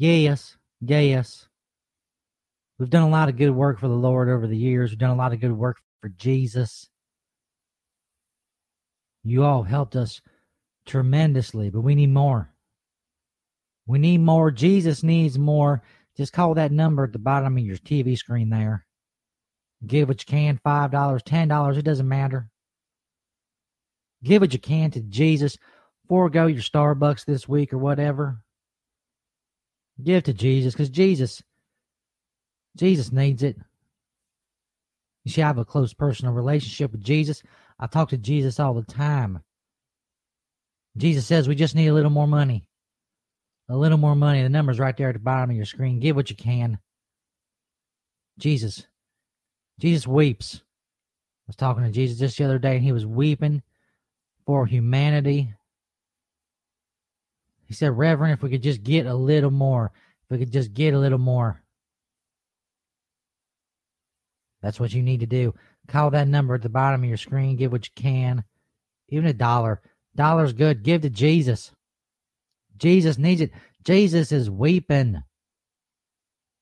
Yes, yes. We've done a lot of good work for the Lord over the years. We've done a lot of good work for Jesus. You all helped us tremendously, but we need more. We need more. Jesus needs more. Just call that number at the bottom of your TV screen there. Give what you can $5, $10, it doesn't matter. Give what you can to Jesus. Forego your Starbucks this week or whatever. Give to Jesus because Jesus, Jesus needs it. You see, I have a close personal relationship with Jesus. I talk to Jesus all the time. Jesus says we just need a little more money. A little more money. The number's right there at the bottom of your screen. Give what you can. Jesus. Jesus weeps. I was talking to Jesus just the other day, and he was weeping for humanity. He said, Reverend, if we could just get a little more, if we could just get a little more. That's what you need to do. Call that number at the bottom of your screen. Give what you can. Even a dollar. Dollar's good. Give to Jesus. Jesus needs it. Jesus is weeping.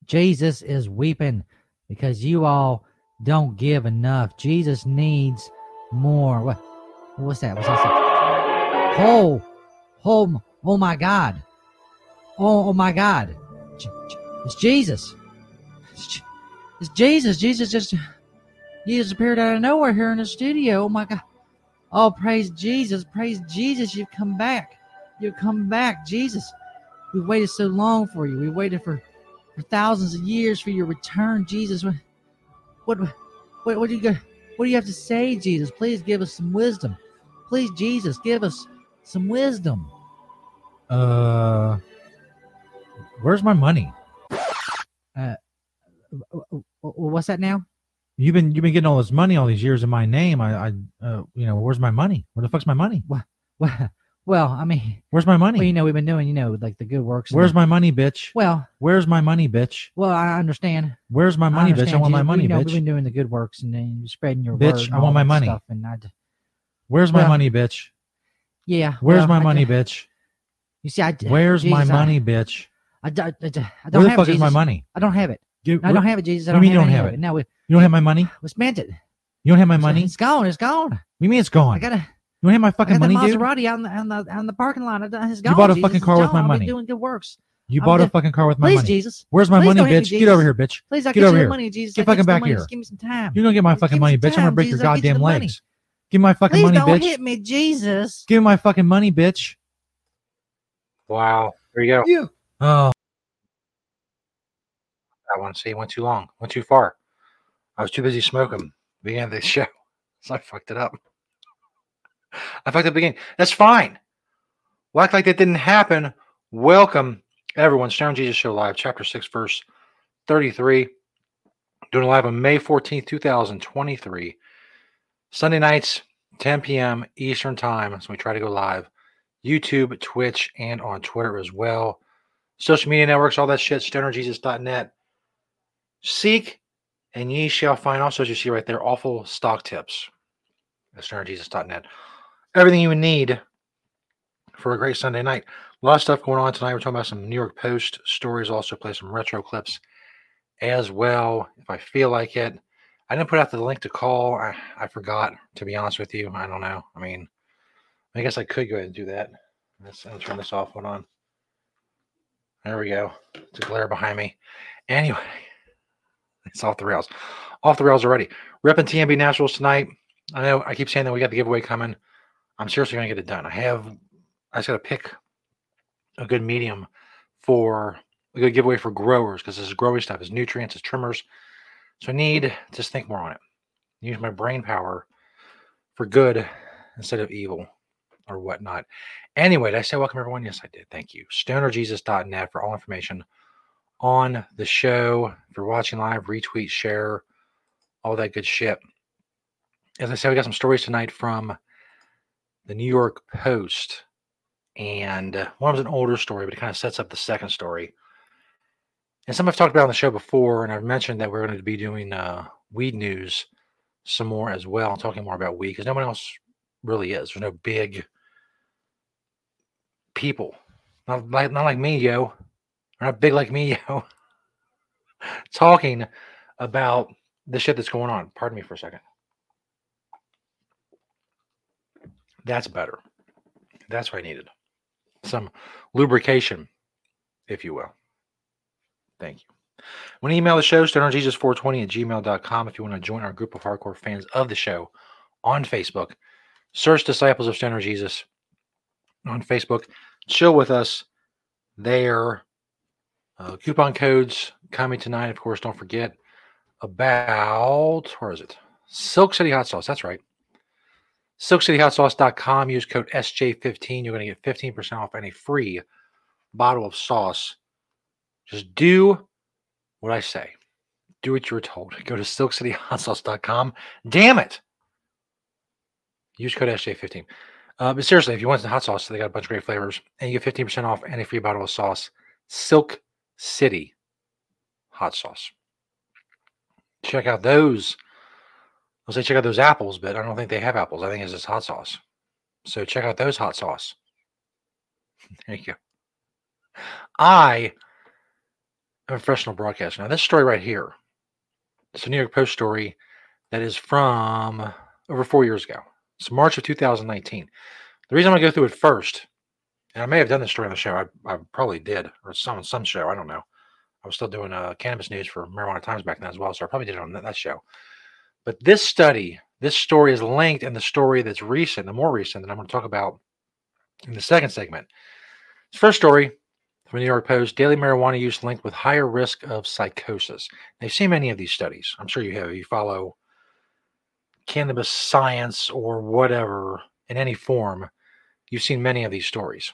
Jesus is weeping because you all don't give enough. Jesus needs more. What? What's that? What's that? Oh, oh, oh my God. Oh, oh my God. It's Jesus. It's Jesus. Jesus just Jesus appeared out of nowhere here in the studio. Oh my God. Oh, praise Jesus. Praise Jesus. You've come back. You've come back. Jesus. We waited so long for you. We waited for, for thousands of years for your return, Jesus. What what what, what do you what do you have to say, Jesus? Please give us some wisdom. Please, Jesus, give us some wisdom. Uh, where's my money? Uh, what's that now? You've been you've been getting all this money all these years in my name. I, I uh, you know, where's my money? Where the fuck's my money? What? What? Well, I mean, where's my money? Well, you know, we've been doing, you know, like the good works. Where's my money, bitch? Well, where's my money, bitch? Well, I understand. Where's my money, I bitch? I want my money, you know, bitch. We've been doing the good works and then spreading your bitch. I want my money. Stuff and I, where's my well, money, bitch? Yeah. Where's well, my money, bitch? You see, I. Where's Jesus, my money, bitch? I, I, I, I don't Where the have fuck Jesus. is my money? I don't have it. Give, I don't have it, Jesus. I don't mean you don't have it. it? No, you don't have my money. We spent it. You don't have my money. It's gone. It's gone. You mean it's gone? I gotta. You don't have my fucking I got money, the dude. Maserati out in the, on the on the parking lot. It's gone. You bought a Jesus. fucking car with my. I'll money. doing good works. You I'm bought a fucking car with my Please, money. Jesus. Where's my Please money, don't hit me, bitch? Get over here, bitch. Please, I Get get over here. money, Jesus. Get I fucking back money. here. Just give me some time. You're gonna get my Just fucking money, bitch. I'm gonna break Jesus. your I'll you goddamn legs. Give me my fucking Please money, bitch. don't hit me, Jesus. Give me my fucking money, bitch. Wow. There you go. You. Oh. That one. See, went too long. Went too far. I was too busy smoking. Beginning of the show. So I fucked it up. I fucked up the beginning. That's fine. We'll act like that didn't happen. Welcome, everyone. Stoner Jesus Show Live, Chapter 6, Verse 33. Doing live on May 14th, 2023. Sunday nights, 10 p.m. Eastern Time. So we try to go live. YouTube, Twitch, and on Twitter as well. Social media networks, all that shit, stonerjesus.net. Seek and ye shall find. Also, as you see right there, awful stock tips at stonerjesus.net. Everything you need for a great Sunday night. A lot of stuff going on tonight. We're talking about some New York Post stories, also play some retro clips as well, if I feel like it. I didn't put out the link to call. I, I forgot, to be honest with you. I don't know. I mean, I guess I could go ahead and do that. Let's, let's turn this off. Hold on. There we go. It's a glare behind me. Anyway, it's off the rails. Off the rails already. Repping TMB Naturals tonight. I know I keep saying that we got the giveaway coming. I'm seriously going to get it done. I have, I just got to pick a good medium for a good giveaway for growers because this is growing stuff, it's nutrients, it's trimmers. So I need to just think more on it. Use my brain power for good instead of evil or whatnot. Anyway, did I say welcome everyone? Yes, I did. Thank you. StonerJesus.net for all information on the show. If you're watching live, retweet, share, all that good shit. As I said, we got some stories tonight from the New York Post. And uh, one was an older story, but it kind of sets up the second story. And some I've talked about on the show before, and I've mentioned that we're going to be doing uh, weed news some more as well, talking more about weed because no one else really is. There's no big people, not like not like me, yo. Not big like me, yo. Talking about the shit that's going on. Pardon me for a second. That's better. That's what I needed. Some lubrication, if you will. Thank you. To email the show, stonerjesus420 at gmail.com if you want to join our group of hardcore fans of the show on Facebook. Search Disciples of Stoner Jesus on Facebook. Chill with us there. Uh, coupon codes coming tonight. Of course, don't forget about, where is it? Silk City Hot Sauce. That's right. SilkCityHotSauce.com. Use code SJ15. You're going to get 15% off any free bottle of sauce. Just do what I say. Do what you were told. Go to SilkCityHotSauce.com. Damn it. Use code SJ15. Uh, but seriously, if you want some hot sauce, they got a bunch of great flavors, and you get 15% off any free bottle of sauce. Silk City hot sauce. Check out those. I'll say check out those apples, but I don't think they have apples. I think it's just hot sauce. So check out those hot sauce. There you go. I am a professional broadcaster. Now, this story right here, it's a New York Post story that is from over four years ago. It's March of 2019. The reason I'm going to go through it first, and I may have done this story on the show. I, I probably did, or some some show. I don't know. I was still doing uh, cannabis news for Marijuana Times back then as well, so I probably did it on that, that show. But this study, this story is linked in the story that's recent, the more recent that I'm going to talk about in the second segment. This first story from the New York Post daily marijuana use linked with higher risk of psychosis. You've seen many of these studies. I'm sure you have. You follow cannabis science or whatever in any form, you've seen many of these stories.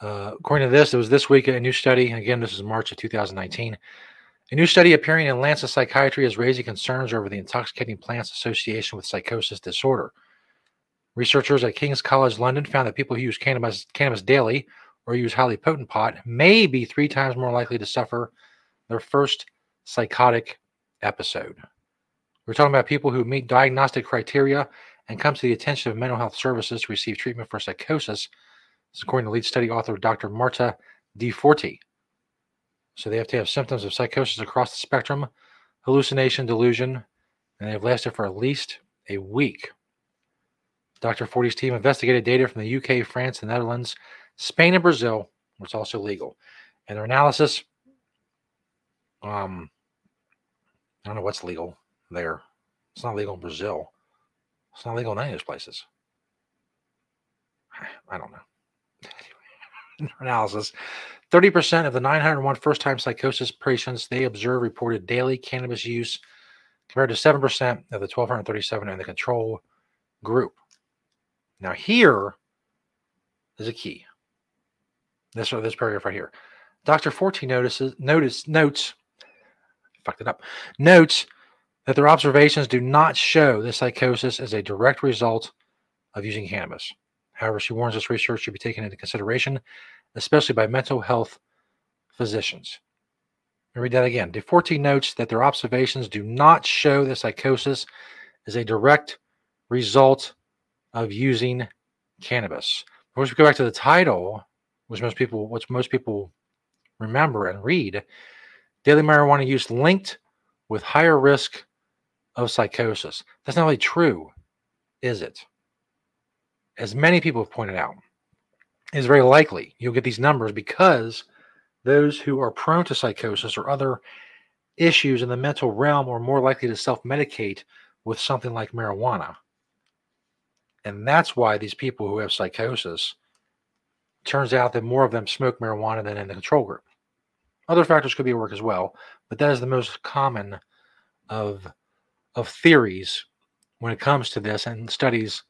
Uh, according to this, it was this week a new study. Again, this is March of 2019. A new study appearing in Lancet Psychiatry is raising concerns over the intoxicating plants association with psychosis disorder. Researchers at King's College London found that people who use cannabis, cannabis daily or use highly potent pot may be three times more likely to suffer their first psychotic episode. We're talking about people who meet diagnostic criteria and come to the attention of mental health services to receive treatment for psychosis. This according to lead study author Dr. Marta Di Forti. So they have to have symptoms of psychosis across the spectrum, hallucination, delusion, and they have lasted for at least a week. Dr. Forti's team investigated data from the UK, France, the Netherlands, Spain, and Brazil, where it's also legal. And their analysis, um, I don't know what's legal there. It's not legal in Brazil. It's not legal in any of those places. I don't know. Analysis 30% of the 901 first time psychosis patients they observed reported daily cannabis use compared to 7% of the 1,237 in the control group. Now, here is a key. This, or this paragraph right here. Dr. Forti notices, notice, notes, fucked it up, notes that their observations do not show the psychosis as a direct result of using cannabis. However, she warns this research should be taken into consideration, especially by mental health physicians. Me read that again. Di Forti notes that their observations do not show the psychosis as a direct result of using cannabis. Course, we go back to the title, which most people, which most people remember and read, daily marijuana use linked with higher risk of psychosis. That's not really true, is it? As many people have pointed out, it is very likely you'll get these numbers because those who are prone to psychosis or other issues in the mental realm are more likely to self medicate with something like marijuana. And that's why these people who have psychosis turns out that more of them smoke marijuana than in the control group. Other factors could be at work as well, but that is the most common of of theories when it comes to this and studies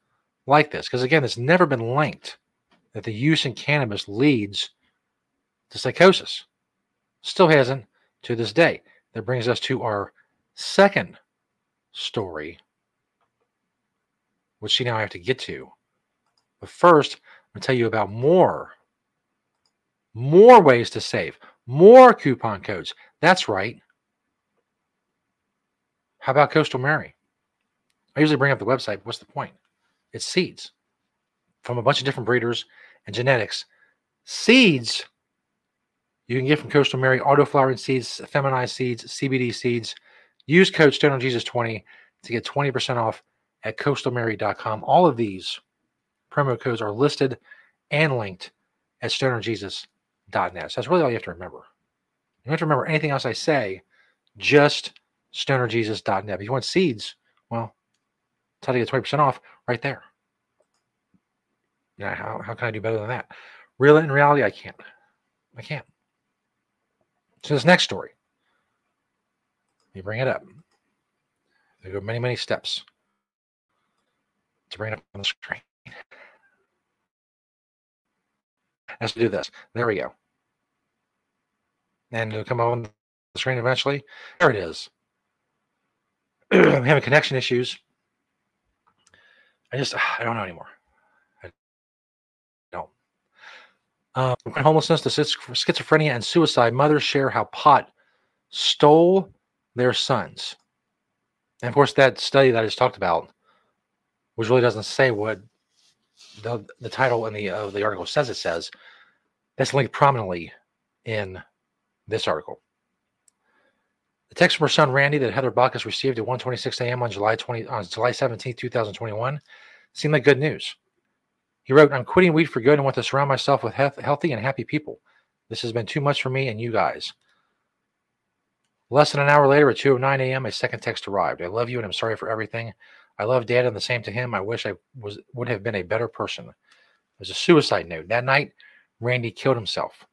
like this. Because again, it's never been linked that the use in cannabis leads to psychosis. Still hasn't to this day. That brings us to our second story, which you now have to get to. But first, I'm going to tell you about more, more ways to save, more coupon codes. That's right. How about Coastal Mary? I usually bring up the website. What's the point? It's seeds from a bunch of different breeders and genetics. Seeds You can get from Coastal Mary auto flowering seeds, feminized seeds, CBD seeds. Use code StonerJesus20 to get 20% off at coastalmary.com. All of these promo codes are listed and linked at stonerjesus.net. So that's really all you have to remember. You don't have to remember anything else I say, just stonerjesus.net. If you want seeds, well, that's how to get 20% off right there. Yeah, how, how can I do better than that? Real in reality, I can't. I can't. So this next story, you bring it up. They go many, many steps to bring it up on the screen. Let's do this. There we go. And it'll come on the screen eventually. There it is. I'm having connection issues. I just, I don't know anymore. I don't. Um, from homelessness to schizophrenia and suicide, mothers share how pot stole their sons. And of course, that study that I just talked about, which really doesn't say what the, the title in the of the article says it says, that's linked prominently in this article. The text from her son Randy that Heather Bacchus received at 1:26 a.m. on July 20 on July 17, 2021, seemed like good news. He wrote, "I'm quitting weed for good and want to surround myself with healthy and happy people. This has been too much for me and you guys." Less than an hour later, at 2:09 a.m., a second text arrived. I love you and I'm sorry for everything. I love Dad and the same to him. I wish I was would have been a better person. It was a suicide note. That night, Randy killed himself.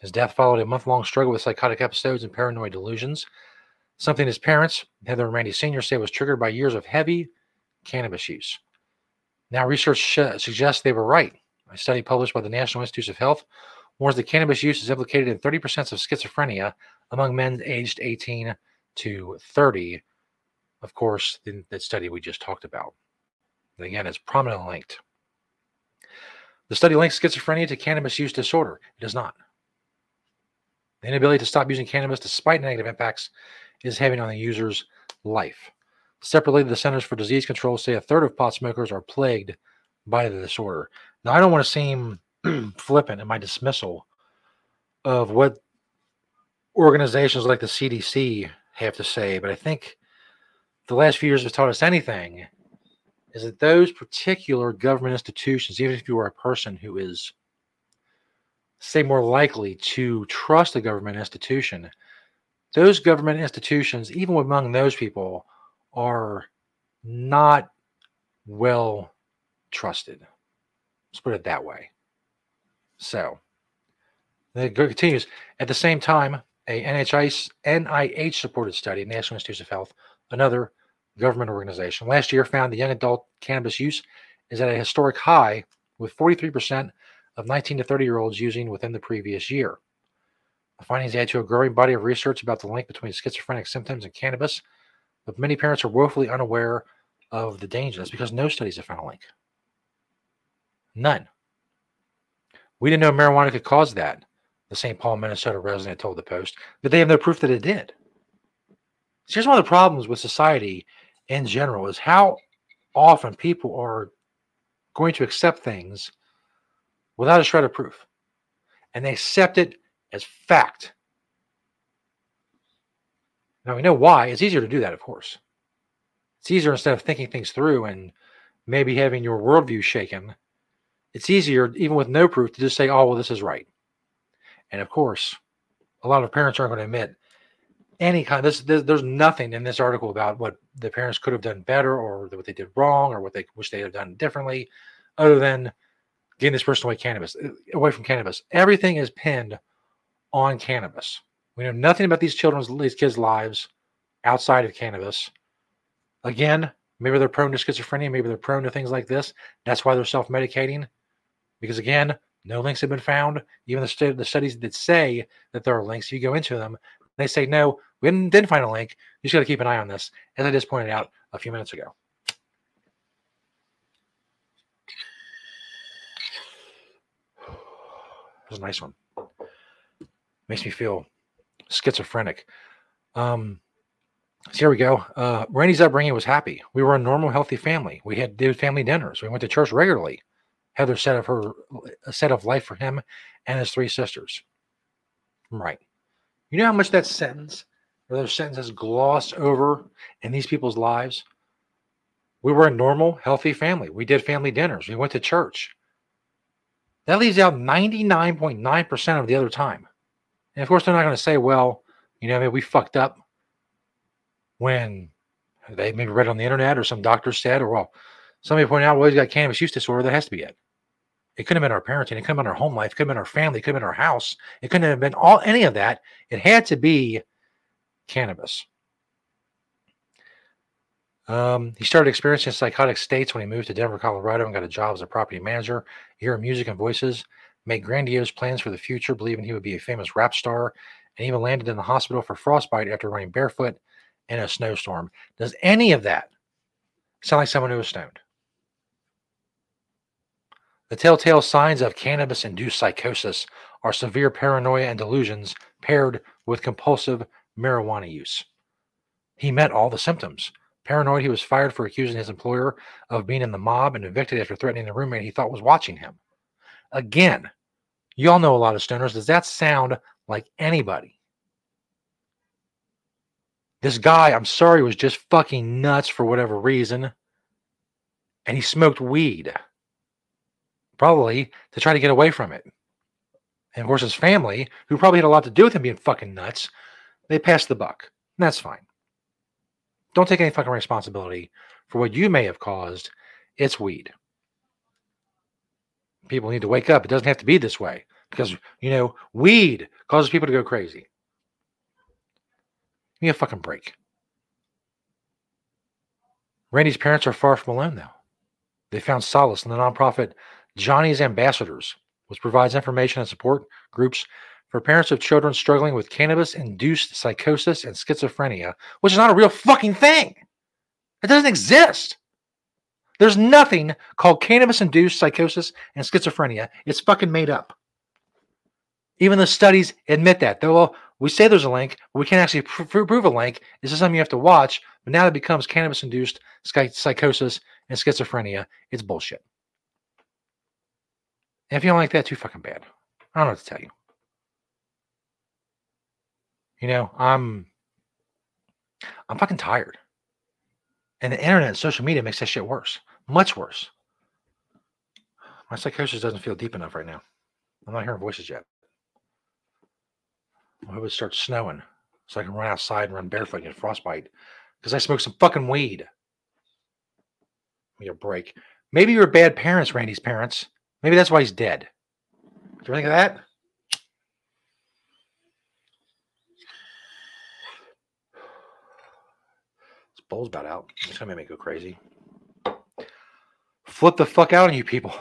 His death followed a month long struggle with psychotic episodes and paranoid delusions, something his parents, Heather and Randy Sr., say was triggered by years of heavy cannabis use. Now, research sh- suggests they were right. A study published by the National Institutes of Health warns that cannabis use is implicated in 30% of schizophrenia among men aged 18 to 30. Of course, in that study we just talked about. And again, it's prominently linked. The study links schizophrenia to cannabis use disorder. It does not. The inability to stop using cannabis despite negative impacts is having on the user's life. Separately, the Centers for Disease Control say a third of pot smokers are plagued by the disorder. Now, I don't want to seem flippant in my dismissal of what organizations like the CDC have to say, but I think the last few years have taught us anything is that those particular government institutions, even if you are a person who is, say, more likely to trust a government institution, those government institutions, even among those people, are not well trusted. Let's put it that way. So, the it continues. At the same time, a NHS, NIH supported study, National Institutes of Health, another government organization, last year found the young adult cannabis use is at a historic high, with 43% of 19 to 30 year olds using within the previous year. The findings add to a growing body of research about the link between schizophrenic symptoms and cannabis, but many parents are woefully unaware of the dangers because no studies have found a link. None. We didn't know marijuana could cause that, the St. Paul, Minnesota resident told the Post, but they have no proof that it did. So here's one of the problems with society in general is how often people are going to accept things without a shred of proof. And they accept it as fact. Now we know why. It's easier to do that, of course. It's easier instead of thinking things through and maybe having your worldview shaken. It's easier, even with no proof, to just say, oh, well, this is right. And of course, a lot of parents aren't going to admit any kind. This, this there's nothing in this article about what the parents could have done better or what they did wrong or what they wish they had done differently, other than getting this person away cannabis uh, away from cannabis. Everything is pinned on cannabis. We know nothing about these children's these kids' lives outside of cannabis. Again, maybe they're prone to schizophrenia, maybe they're prone to things like this. That's why they're self-medicating. Because again, no links have been found. Even the, the studies that say that there are links, you go into them, they say no, we didn't, didn't find a link. You just got to keep an eye on this, as I just pointed out a few minutes ago. That was a nice one. Makes me feel schizophrenic. Um, so here we go. Uh, Randy's upbringing was happy. We were a normal, healthy family. We had did family dinners. We went to church regularly. Heather said of her a set of life for him and his three sisters. Right. You know how much that sentence or those sentences glossed over in these people's lives? We were a normal, healthy family. We did family dinners. We went to church. That leaves out 99.9% of the other time. And of course, they're not going to say, well, you know, maybe we fucked up when they maybe read on the internet or some doctor said, or well, somebody pointed out, well, he's got cannabis use disorder. That has to be it. It couldn't have been our parenting. It couldn't have been our home life. It couldn't have been our family. It could have been our house. It couldn't have been all any of that. It had to be cannabis. Um, he started experiencing psychotic states when he moved to Denver, Colorado, and got a job as a property manager. Hearing music and voices, made grandiose plans for the future, believing he would be a famous rap star, and even landed in the hospital for frostbite after running barefoot in a snowstorm. Does any of that sound like someone who was stoned? The telltale signs of cannabis induced psychosis are severe paranoia and delusions paired with compulsive marijuana use. He met all the symptoms. Paranoid, he was fired for accusing his employer of being in the mob and evicted after threatening the roommate he thought was watching him. Again, you all know a lot of stoners. Does that sound like anybody? This guy, I'm sorry, was just fucking nuts for whatever reason. And he smoked weed probably to try to get away from it. And of course, his family, who probably had a lot to do with him being fucking nuts, they passed the buck. And that's fine. Don't take any fucking responsibility for what you may have caused. It's weed. People need to wake up. It doesn't have to be this way because, mm. you know, weed causes people to go crazy. Give me a fucking break. Randy's parents are far from alone, though. They found solace in the nonprofit Johnny's Ambassadors, which provides information and support groups for parents of children struggling with cannabis induced psychosis and schizophrenia, which is not a real fucking thing. It doesn't exist. There's nothing called cannabis induced psychosis and schizophrenia. It's fucking made up. Even the studies admit that. Though we say there's a link, but we can't actually pr- prove a link. This is something you have to watch. But now that becomes cannabis induced psychosis and schizophrenia, it's bullshit. And if you don't like that, too fucking bad. I don't know what to tell you. You know, I'm I'm fucking tired. And the internet and social media makes that shit worse. Much worse. My psychosis doesn't feel deep enough right now. I'm not hearing voices yet. I hope it starts snowing so I can run outside and run barefoot and get frostbite. Because I smoked some fucking weed. Give me a break. Maybe you're bad parents, Randy's parents. Maybe that's why he's dead. Do you think of that? Bowl's about out. It's gonna make me go crazy. Flip the fuck out on you people.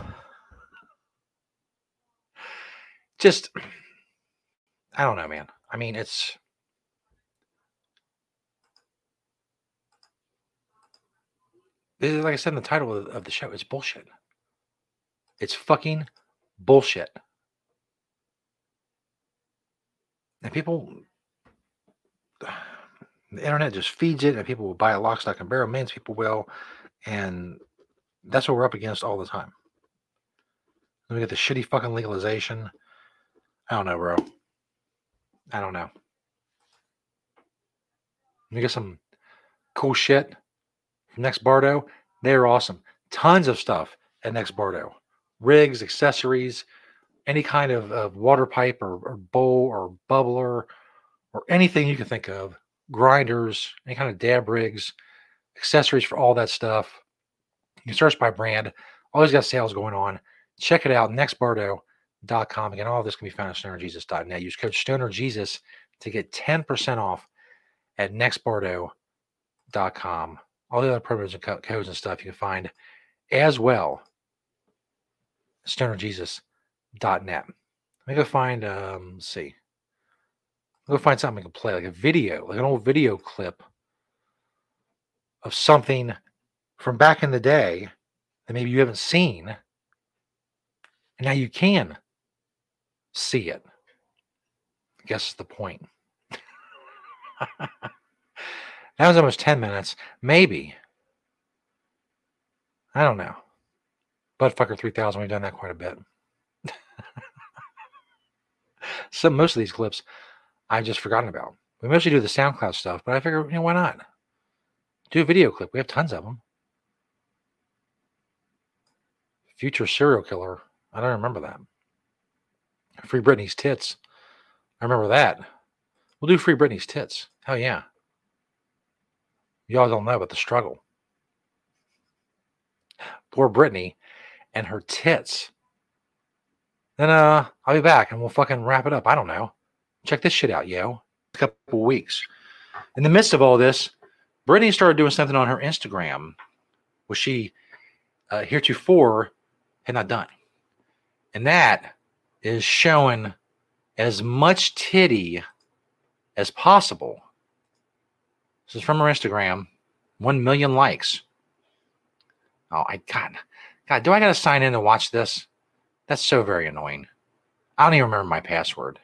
Just, I don't know, man. I mean, it's. This is like I said in the title of, of the show. It's bullshit. It's fucking bullshit. And people, the internet just feeds it, and people will buy a lock, stock, and barrel. Millions people will, and that's what we're up against all the time. Then we get the shitty fucking legalization. I don't know, bro. I don't know. We get some cool shit from Next Bardo. They're awesome. Tons of stuff at Next Bardo rigs, accessories, any kind of, of water pipe or, or, bowl or bubbler or anything you can think of, grinders, any kind of dab rigs, accessories for all that stuff. You can search by brand. Always got sales going on. Check it out, nextbardo.com. Again, all of this can be found at stonerjesus.net. Use code stonerjesus to get 10% off at nextbardo.com. All the other programs and codes and stuff you can find as well stonerjesus.net. Let me go find, um, let's see. Go find something I can play, like a video, like an old video clip of something from back in the day that maybe you haven't seen. And now you can see it. I guess is the point. that was almost 10 minutes. Maybe. I don't know. Buttfucker 3000, we've done that quite a bit. so most of these clips I've just forgotten about. We mostly do the SoundCloud stuff, but I figure, you know, why not? Do a video clip. We have tons of them. Future serial killer. I don't remember that. Free Britney's tits. I remember that. We'll do Free Britney's tits. Hell yeah. Y'all don't know about the struggle. Poor Britney and her tits. Then uh I'll be back and we'll fucking wrap it up. I don't know. Check this shit out, yo. A couple weeks. In the midst of all this, Britney started doing something on her Instagram, which she uh, heretofore had not done. And that is showing as much titty as possible. This is from her Instagram. One million likes. Oh, I God, God, do I gotta sign in to watch this? That's so very annoying. I don't even remember my password.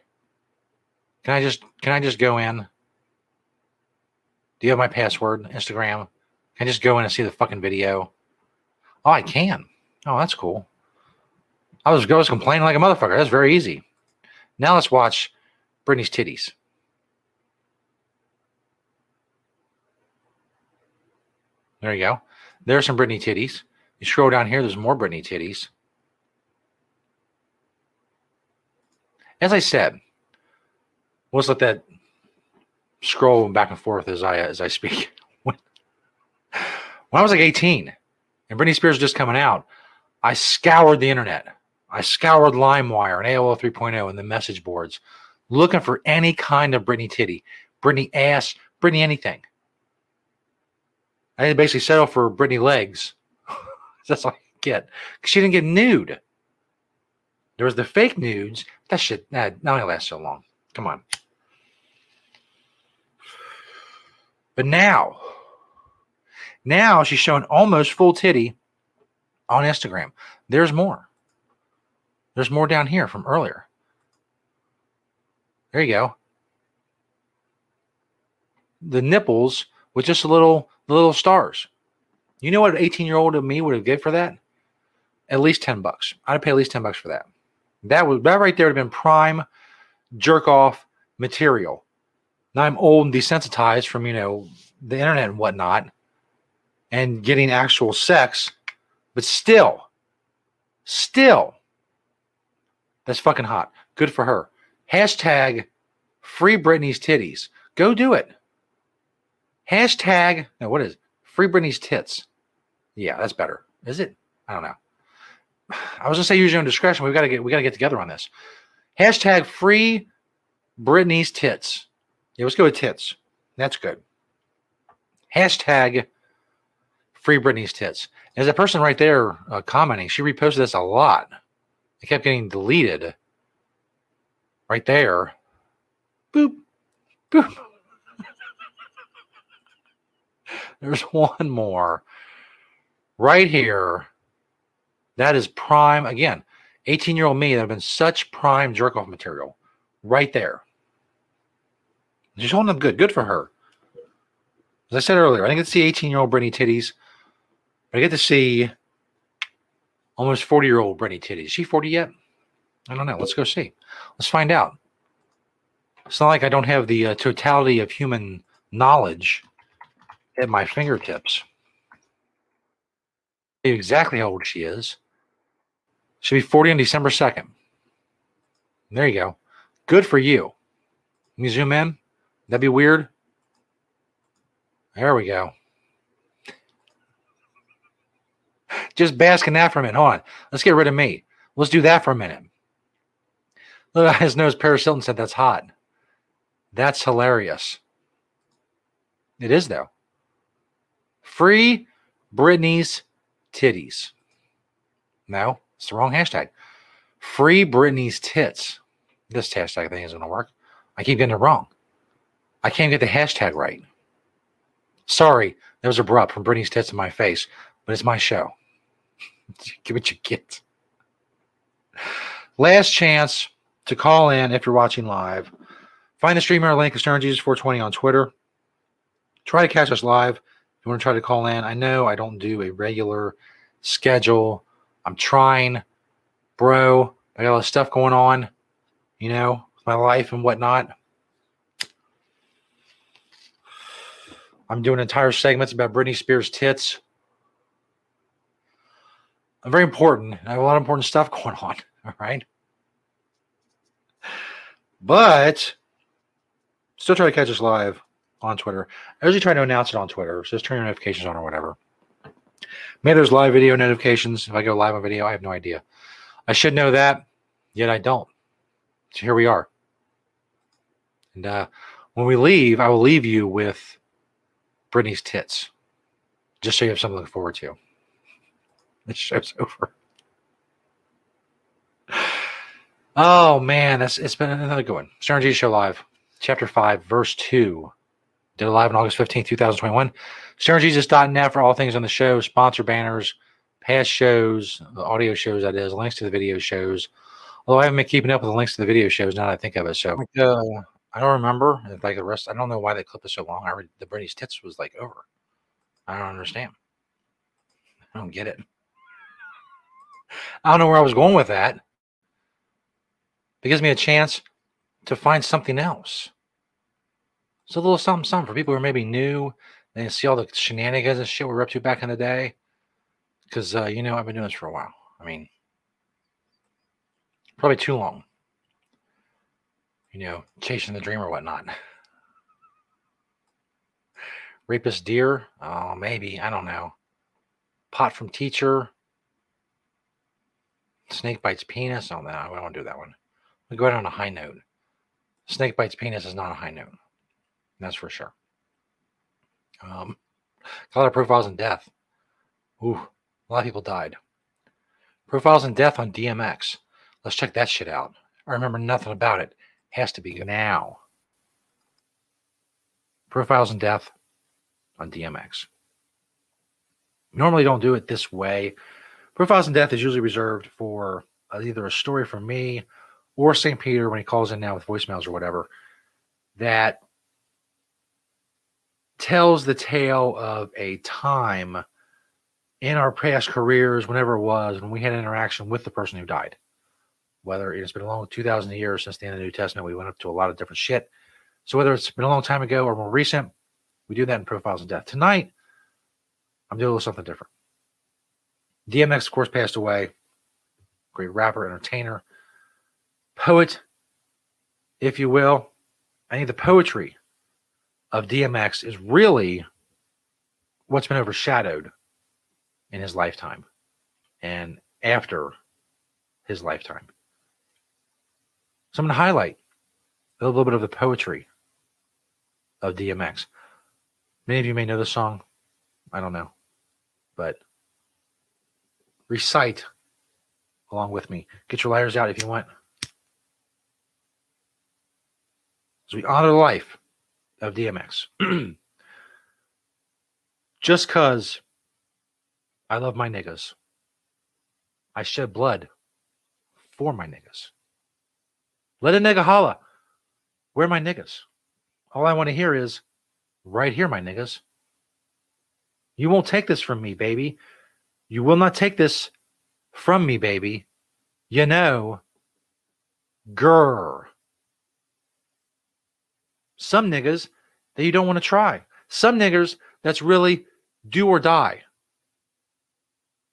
Can I just can I just go in? Do you have my password, Instagram? Can I just go in and see the fucking video? Oh, I can. Oh, that's cool. I was, I was complaining like a motherfucker. That's very easy. Now let's watch Britney's titties. There you go. There's some Britney titties. You scroll down here, there's more Britney titties. As I said, let's let that scroll back and forth as I as I speak. when, when I was like 18 and Britney Spears was just coming out, I scoured the internet. I scoured LimeWire and AOL 3.0 and the message boards looking for any kind of Britney titty, Britney ass, Britney anything. I basically settle for Britney legs. That's all I get. Because she didn't get nude. There was the fake nudes. That shit that not only lasts so long. Come on. But now, now she's showing almost full titty on Instagram. There's more. There's more down here from earlier. There you go. The nipples with just a little little stars. You know what an 18 year old of me would have given for that? At least 10 bucks. I'd pay at least 10 bucks for that. That would that right there would have been prime jerk off material. Now I'm old and desensitized from you know the internet and whatnot, and getting actual sex, but still, still, that's fucking hot. Good for her. Hashtag free Britney's titties. Go do it. Hashtag, no, what is it? Free Britney's tits. Yeah, that's better. Is it? I don't know. I was gonna say use your own discretion. We've got to get we got to get together on this. Hashtag free Britney's tits. Yeah, let's go with tits. That's good. Hashtag free Britney's tits. As a person right there uh, commenting, she reposted this a lot. It kept getting deleted. Right there. Boop. Boop. There's one more right here. That is prime. Again, 18 year old me that have been such prime jerk off material right there. She's holding up good. Good for her. As I said earlier, I didn't get to see 18 year old Britney titties, but I get to see almost 40 year old Britney titties. Is she 40 yet? I don't know. Let's go see. Let's find out. It's not like I don't have the uh, totality of human knowledge at my fingertips. Exactly how old she is. She'll be 40 on December 2nd. There you go. Good for you. Let me zoom in. That'd be weird. There we go. Just bask in that for a minute. Hold on. Let's get rid of me. Let's do that for a minute. Look at his nose. Paris Hilton said that's hot. That's hilarious. It is, though. Free Britney's titties. No, it's the wrong hashtag. Free Britney's tits. This hashtag thing isn't going to work. I keep getting it wrong. I can't get the hashtag right. Sorry, that was abrupt from Britney's tits in my face, but it's my show. Give what you get. Last chance to call in if you're watching live. Find the streamer link of Stoner Jesus 420 on Twitter. Try to catch us live. If you want to try to call in, I know I don't do a regular schedule. I'm trying, bro. I got a lot of stuff going on, you know, my life and whatnot. I'm doing entire segments about Britney Spears' tits. I'm very important. I have a lot of important stuff going on. All right. But still try to catch us live on Twitter. I usually try to announce it on Twitter. So just turn your notifications on or whatever. Maybe there's live video notifications. If I go live on video, I have no idea. I should know that, yet I don't. So here we are. And uh, when we leave, I will leave you with Britney's tits, just so you have something to look forward to. This show's over. Oh man, it's been another good one. Stern G Show Live, Chapter 5, Verse 2. Did it live on August 15th, 2021. StonerJesus.net for all things on the show, sponsor banners, past shows, audio shows, that is, links to the video shows. Although I haven't been keeping up with the links to the video shows now that I think of it. So uh, I don't remember. If like the rest, I don't know why they clipped it so long. I read the Britney's tits was like over. I don't understand. I don't get it. I don't know where I was going with that. It gives me a chance to find something else. It's a little something, something for people who are maybe new. They see all the shenanigans and shit we were up to back in the day. Because, uh, you know, I've been doing this for a while. I mean, probably too long. You know, chasing the dream or whatnot. Rapist deer? Oh, maybe. I don't know. Pot from teacher. Snake bites penis. Oh, no, I don't want to do that one. We go out on a high note. Snake bites penis is not a high note. That's for sure. Um, a lot of profiles in death. Ooh, a lot of people died. Profiles in death on DMX. Let's check that shit out. I remember nothing about it. Has to be now. Profiles in death on DMX. Normally don't do it this way. Profiles in death is usually reserved for uh, either a story from me or St. Peter when he calls in now with voicemails or whatever that tells the tale of a time in our past careers, whenever it was, when we had an interaction with the person who died. Whether it's been a long 2,000 years since the end of the New Testament, we went up to a lot of different shit. So whether it's been a long time ago or more recent, we do that in Profiles of Death. Tonight, I'm doing a little something different. DMX, of course, passed away. Great rapper, entertainer, poet, if you will. I think the poetry of DMX is really what's been overshadowed in his lifetime and after his lifetime. So I'm going to highlight a little bit of the poetry of DMX. Many of you may know the song. I don't know. But recite along with me. Get your lighters out if you want. As we honor the life of DMX. Just cause I love my niggas, I shed blood for my niggas. Let a nigga holla. Where my niggas? All I want to hear is right here, my niggas. You won't take this from me, baby. You will not take this from me, baby. You know, grr. Some niggas that you don't want to try. Some niggers that's really do or die.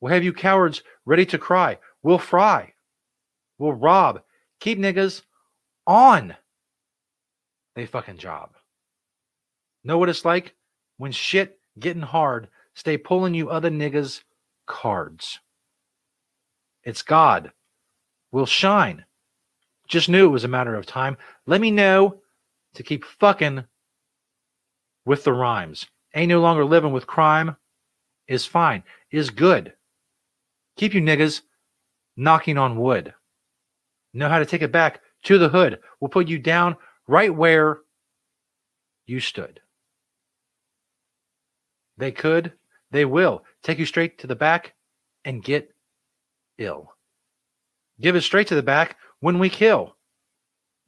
We'll have you cowards ready to cry. We'll fry. We'll rob. Keep niggas on they fucking job. Know what it's like when shit getting hard, stay pulling you other niggas cards. It's God will shine. Just knew it was a matter of time. Let me know to keep fucking with the rhymes. Ain't no longer living with crime is fine, is good. Keep you niggas knocking on wood. Know how to take it back to the hood. We'll put you down right where you stood. They could, they will take you straight to the back and get ill. Give it straight to the back when we kill.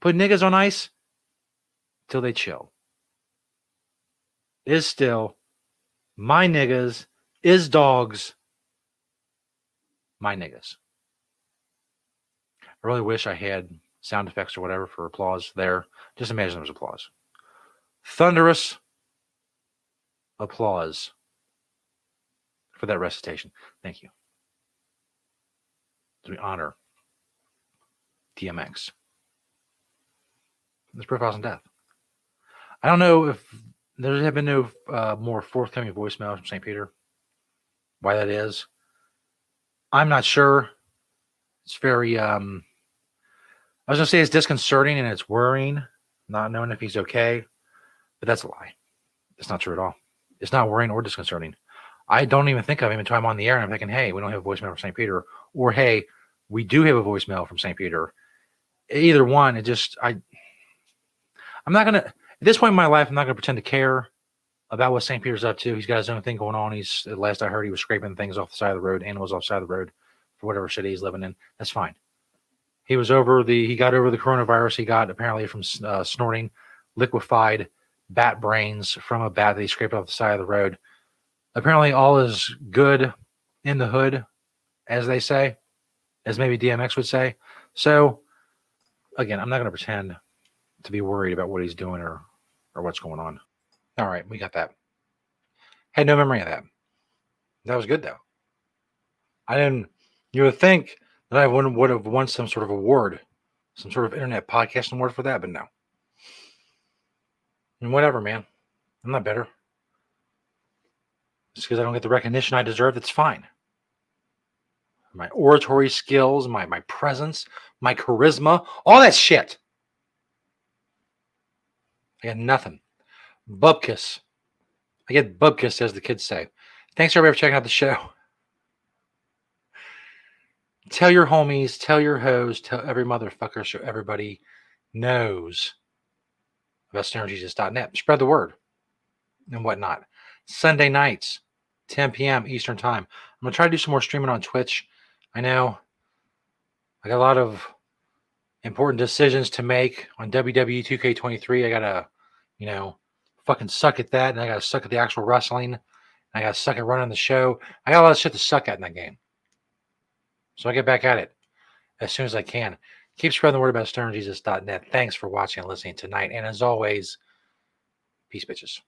Put niggas on ice till they chill. Is still my niggas is dogs my niggas. I really wish I had sound effects or whatever for applause there. Just imagine there was applause. Thunderous applause for that recitation. Thank you. We honor DMX. This profiles in death. I don't know if there have been no uh, more forthcoming voicemails from St. Peter. Why that is, I'm not sure. It's very um I was gonna say it's disconcerting and it's worrying, not knowing if he's okay, but that's a lie. It's not true at all. It's not worrying or disconcerting. I don't even think of him until I'm on the air and I'm thinking, hey, we don't have a voicemail from St. Peter, or hey, we do have a voicemail from St. Peter. Either one, it just I I'm not gonna at this point in my life, I'm not gonna pretend to care about what St. Peter's up to. He's got his own thing going on. He's at last I heard he was scraping things off the side of the road, animals off the side of the road for whatever city he's living in. That's fine. He was over the he got over the coronavirus he got apparently from uh, snorting liquefied bat brains from a bat that he scraped off the side of the road. Apparently, all is good in the hood, as they say, as maybe DMX would say. So, again, I'm not going to pretend to be worried about what he's doing or or what's going on. All right, we got that. Had no memory of that. That was good though. I didn't. You would think that I would would have won some sort of award, some sort of internet podcasting award for that, but no. And whatever, man. I'm not better. It's because I don't get the recognition I deserve. That's fine. My oratory skills, my my presence, my charisma, all that shit. I got nothing. Bubkiss. I get bubkiss, as the kids say. Thanks everybody for checking out the show. Tell your homies, tell your hoes, tell every motherfucker so everybody knows about stonerjesus.net. Spread the word and whatnot. Sunday nights, 10 p.m. Eastern Time. I'm going to try to do some more streaming on Twitch. I know I got a lot of important decisions to make on WWE 2K23. I got to, you know, fucking suck at that. And I got to suck at the actual wrestling. I got to suck at running the show. I got a lot of shit to suck at in that game. So I get back at it as soon as I can. Keep spreading the word about stonerjesus.net. Thanks for watching and listening tonight. And as always, peace, bitches.